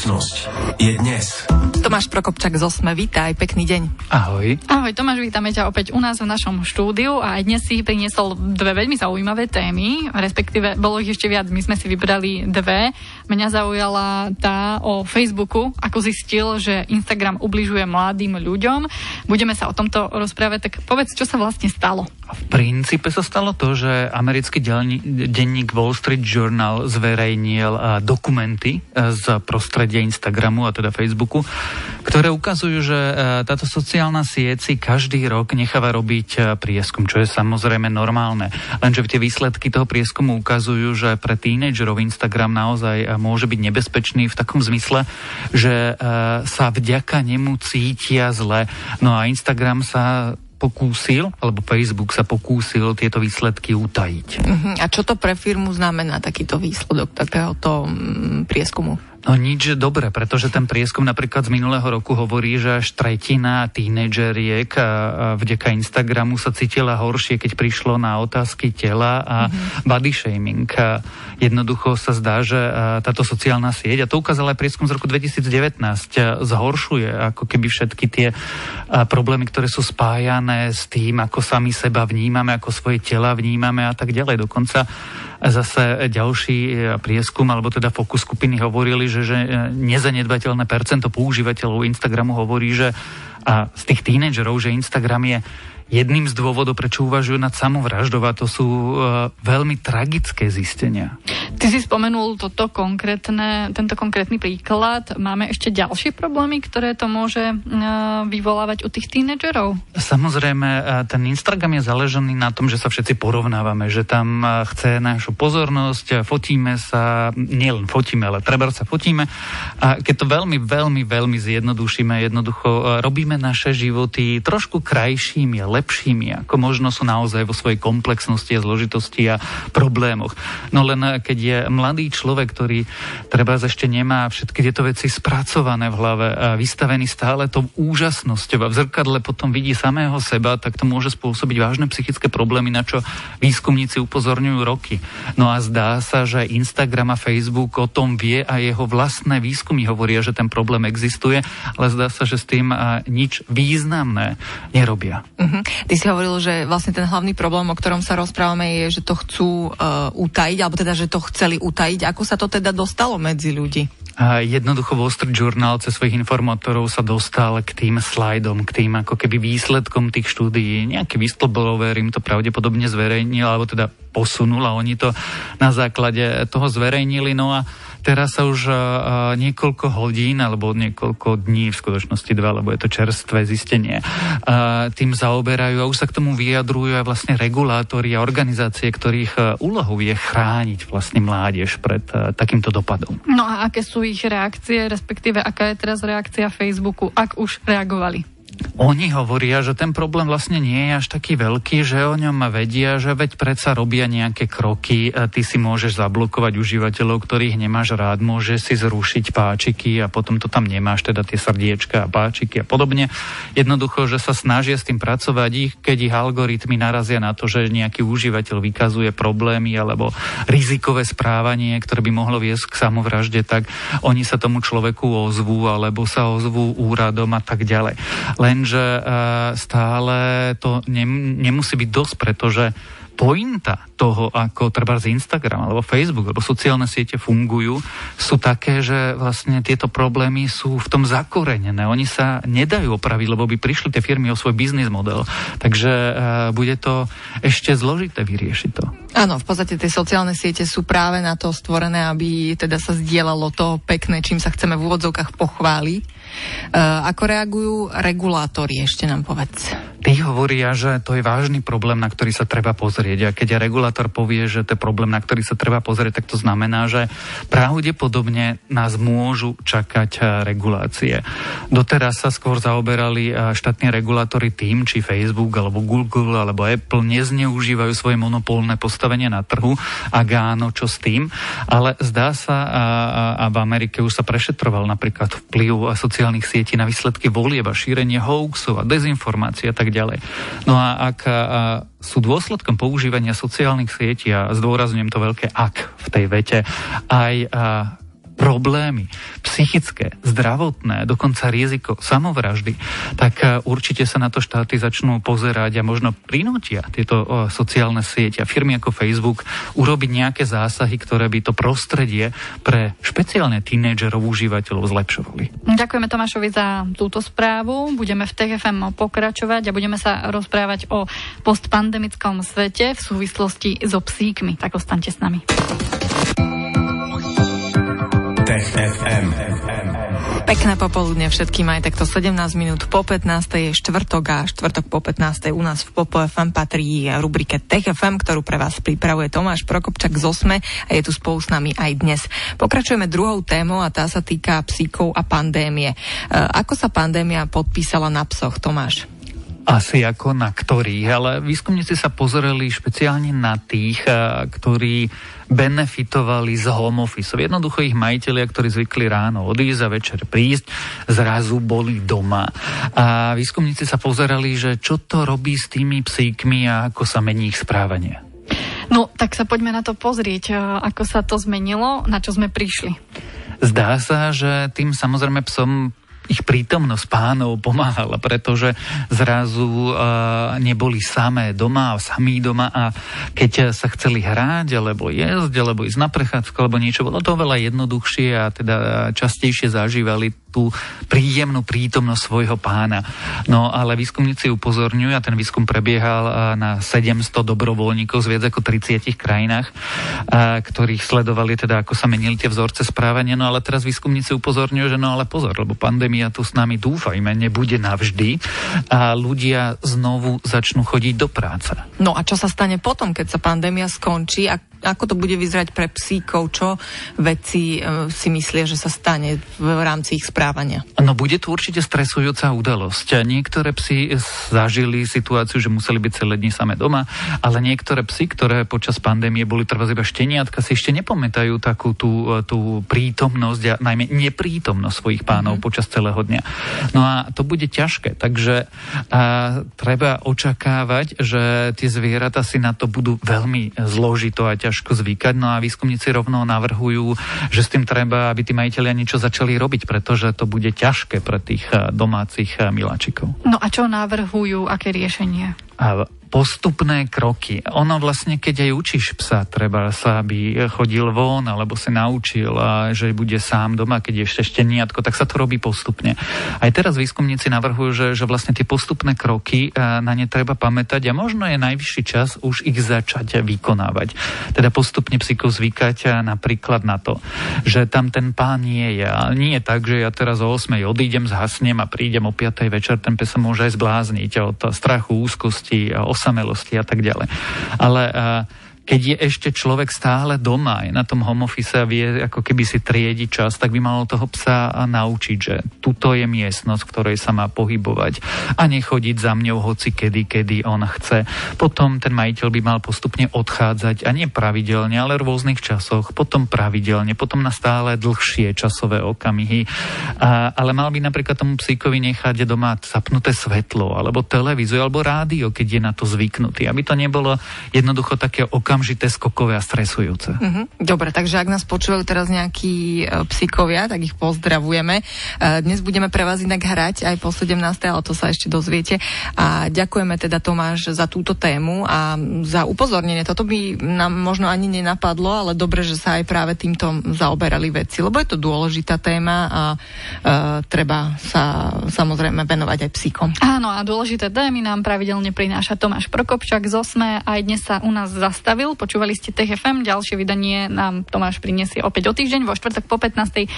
Budúcnosť je dnes. Tomáš Prokopčak z Osme, vítaj, pekný deň. Ahoj. Ahoj Tomáš, vítame ťa opäť u nás v našom štúdiu a aj dnes si priniesol dve veľmi zaujímavé témy, respektíve bolo ich ešte viac, my sme si vybrali dve. Mňa zaujala tá o Facebooku, ako zistil, že Instagram ubližuje mladým ľuďom. Budeme sa o tomto rozprávať, tak povedz, čo sa vlastne stalo. V princípe sa stalo to, že americký denník Wall Street Journal zverejnil dokumenty e, z prostredia Instagramu a teda Facebooku, ktoré ukazujú, že e, táto sociálna sieť si každý rok necháva robiť prieskum, čo je samozrejme normálne. Lenže tie výsledky toho prieskumu ukazujú, že pre tínedžerov Instagram naozaj môže byť nebezpečný v takom zmysle, že sa vďaka nemu cítia zle. No a Instagram sa pokúsil, alebo Facebook sa pokúsil tieto výsledky utajiť. Uh-huh. A čo to pre firmu znamená takýto výsledok takéhoto mm, prieskumu? No nič dobre, pretože ten prieskum napríklad z minulého roku hovorí, že až tretina tínedžeriek vďaka Instagramu sa cítila horšie, keď prišlo na otázky tela a mm-hmm. body shaming. Jednoducho sa zdá, že táto sociálna sieť, a to ukázal aj prieskum z roku 2019, zhoršuje ako keby všetky tie problémy, ktoré sú spájané s tým, ako sami seba vnímame, ako svoje tela vnímame a tak ďalej. Dokonca zase ďalší prieskum, alebo teda fokus skupiny hovorili, že, že e, nezanedbateľné percento používateľov Instagramu hovorí, že a z tých tínedžerov, že Instagram je jedným z dôvodov, prečo uvažujú nad samovraždou to sú uh, veľmi tragické zistenia. Ty si spomenul toto konkrétne, tento konkrétny príklad. Máme ešte ďalšie problémy, ktoré to môže uh, vyvolávať u tých tínedžerov? Samozrejme, uh, ten Instagram je založený na tom, že sa všetci porovnávame, že tam uh, chce našu pozornosť, fotíme sa, nielen fotíme, ale treba sa fotíme. A keď to veľmi, veľmi, veľmi zjednodušíme, jednoducho uh, robíme naše životy trošku krajšími, lepšími, ako možno sú naozaj vo svojej komplexnosti a zložitosti a problémoch. No len eh, keď je mladý človek, ktorý treba ešte nemá všetky tieto veci spracované v hlave a vystavený stále tou úžasnosťou a v zrkadle potom vidí samého seba, tak to môže spôsobiť vážne psychické problémy, na čo výskumníci upozorňujú roky. No a zdá sa, že Instagram a Facebook o tom vie a jeho vlastné výskumy hovoria, že ten problém existuje, ale zdá sa, že s tým eh, nič významné nerobia. Uh-huh. Ty si hovoril, že vlastne ten hlavný problém, o ktorom sa rozprávame, je, že to chcú uh, utajiť, alebo teda, že to chceli utajiť. Ako sa to teda dostalo medzi ľudí? Jednoducho Wall Street Journal cez svojich informátorov sa dostal k tým slajdom, k tým ako keby výsledkom tých štúdií. Nejaký whistleblower im to pravdepodobne zverejnil, alebo teda posunul a oni to na základe toho zverejnili. No a Teraz sa už uh, niekoľko hodín alebo niekoľko dní, v skutočnosti dva, lebo je to čerstvé zistenie, uh, tým zaoberajú a už sa k tomu vyjadrujú aj vlastne regulátori a organizácie, ktorých úlohou je chrániť vlastne mládež pred takýmto dopadom. No a aké sú ich reakcie, respektíve aká je teraz reakcia Facebooku, ak už reagovali? Oni hovoria, že ten problém vlastne nie je až taký veľký, že o ňom vedia, že veď predsa robia nejaké kroky, ty si môžeš zablokovať užívateľov, ktorých nemáš rád, môžeš si zrušiť páčiky a potom to tam nemáš, teda tie srdiečka a páčiky a podobne. Jednoducho, že sa snažia s tým pracovať, ich, keď ich algoritmy narazia na to, že nejaký užívateľ vykazuje problémy alebo rizikové správanie, ktoré by mohlo viesť k samovražde, tak oni sa tomu človeku ozvú alebo sa ozvú úradom a tak ďalej. Lenže uh, stále to nemusí byť dosť, pretože pointa toho, ako treba z Instagram alebo Facebook alebo sociálne siete fungujú, sú také, že vlastne tieto problémy sú v tom zakorenené. Oni sa nedajú opraviť, lebo by prišli tie firmy o svoj biznis model. Takže uh, bude to ešte zložité vyriešiť to. Áno, v podstate tie sociálne siete sú práve na to stvorené, aby teda sa zdieľalo to pekné, čím sa chceme v úvodzovkách pochváliť ako reagujú regulátori, ešte nám povedz. Tí hovoria, že to je vážny problém, na ktorý sa treba pozrieť. A keď regulátor povie, že to je problém, na ktorý sa treba pozrieť, tak to znamená, že pravdepodobne nás môžu čakať eh, regulácie. Doteraz sa skôr zaoberali eh, štátni regulátori tým, či Facebook, alebo Google, alebo Apple nezneužívajú svoje monopolné postavenie na trhu. Ak áno, čo s tým? Ale zdá sa, a, a v Amerike už sa prešetroval napríklad vplyv sociálnych sietí na výsledky volieb a šírenie hoaxov a dezinformácií a tak ďalej. No a ak a, sú dôsledkom používania sociálnych sietí, a zdôrazňujem to veľké ak v tej vete, aj a, problémy psychické, zdravotné, dokonca riziko samovraždy, tak e, určite sa na to štáty začnú pozerať a možno prinútia tieto sociálne siete a firmy ako Facebook urobiť nejaké zásahy, ktoré by to prostredie pre špeciálne tínejdžerov užívateľov zlepšovali. Ďakujeme Tomášovi za túto správu. Budeme v TFM pokračovať a budeme sa rozprávať o postpandemickom svete v súvislosti so psíkmi. Tak ostaňte s nami. FM. Pekné popoludne všetkým aj takto 17 minút po 15. je štvrtok a štvrtok po 15. u nás v Popo FM patrí rubrike Tech FM, ktorú pre vás pripravuje Tomáš Prokopčak z Osme a je tu spolu s nami aj dnes. Pokračujeme druhou témou a tá sa týka psíkov a pandémie. E, ako sa pandémia podpísala na psoch, Tomáš? Asi ako na ktorých, ale výskumníci sa pozreli špeciálne na tých, e, ktorí benefitovali z home office. Jednoducho ich majiteľia, ktorí zvykli ráno odísť a večer prísť, zrazu boli doma. A výskumníci sa pozerali, že čo to robí s tými psíkmi a ako sa mení ich správanie. No, tak sa poďme na to pozrieť, ako sa to zmenilo, na čo sme prišli. Zdá sa, že tým samozrejme psom ich prítomnosť pánov pomáhala, pretože zrazu uh, neboli samé doma, samí doma a keď sa chceli hrať, alebo jesť, alebo ísť na prechádzku, alebo niečo, bolo to veľa jednoduchšie a teda častejšie zažívali tú príjemnú prítomnosť svojho pána. No ale výskumníci upozorňujú, a ten výskum prebiehal na 700 dobrovoľníkov z viac ako 30 krajinách, ktorých sledovali teda, ako sa menili tie vzorce správania. No ale teraz výskumníci upozorňujú, že no ale pozor, lebo pandémia tu s nami dúfajme nebude navždy a ľudia znovu začnú chodiť do práce. No a čo sa stane potom, keď sa pandémia skončí a ako to bude vyzerať pre psíkov? Čo veci e, si myslia, že sa stane v rámci ich správania? No bude to určite stresujúca udalosť. Niektoré psy zažili situáciu, že museli byť celé dni samé doma, ale niektoré psy, ktoré počas pandémie boli trvá iba šteniatka, si ešte nepamätajú takú tú, tú prítomnosť a najmä neprítomnosť svojich pánov mm-hmm. počas celého dňa. No a to bude ťažké, takže a, treba očakávať, že tie zvieratá si na to budú veľmi zložito a ťažké ťažko zvykať. No a výskumníci rovno navrhujú, že s tým treba, aby tí majiteľia niečo začali robiť, pretože to bude ťažké pre tých eh, domácich eh, miláčikov. No a čo navrhujú, aké riešenie? A postupné kroky. Ono vlastne, keď aj učíš psa, treba sa, aby chodil von, alebo sa naučil, a že bude sám doma, keď je ešte šteniatko, tak sa to robí postupne. Aj teraz výskumníci navrhujú, že, že vlastne tie postupné kroky, na ne treba pamätať a možno je najvyšší čas už ich začať vykonávať. Teda postupne psíkov zvykať napríklad na to, že tam ten pán nie je. Nie je tak, že ja teraz o 8 odídem, zhasnem a prídem o 5 večer, ten pes sa môže aj zblázniť od strachu, úzkosti, osamelosti a tak ďalej. Ale uh, keď je ešte človek stále doma, je na tom home office a vie ako keby si triedi čas, tak by malo toho psa naučiť, že tuto je miestnosť, v ktorej sa má pohybovať a nechodiť za mňou hoci kedy, kedy on chce. Potom ten majiteľ by mal postupne odchádzať a nie pravidelne, ale v rôznych časoch, potom pravidelne, potom na stále dlhšie časové okamihy. A, ale mal by napríklad tomu psíkovi nechať doma zapnuté svetlo, alebo televíziu, alebo rádio, keď je na to zvyknutý, aby to nebolo jednoducho také okamihy okamžité, skokové a stresujúce. Uh-huh. Dobre, takže ak nás počúvajú teraz nejakí uh, psíkovia, tak ich pozdravujeme. Uh, dnes budeme pre vás inak hrať aj po 17. ale to sa ešte dozviete. A ďakujeme teda Tomáš za túto tému a za upozornenie. Toto by nám možno ani nenapadlo, ale dobre, že sa aj práve týmto zaoberali veci, lebo je to dôležitá téma a uh, treba sa samozrejme venovať aj psíkom. Áno, a dôležité témy nám pravidelne prináša Tomáš Prokopčak z Osme. Aj dnes sa u nás zastavil nedelil. Počúvali ste TFM, ďalšie vydanie nám Tomáš priniesie opäť o týždeň, vo štvrtok po 15.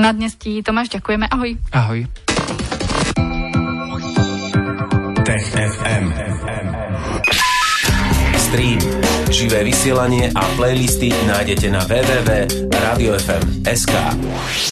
Na dnes ti Tomáš ďakujeme. Ahoj. Ahoj. Tech FM. Stream, živé vysielanie a playlisty nájdete na www.radiofm.sk.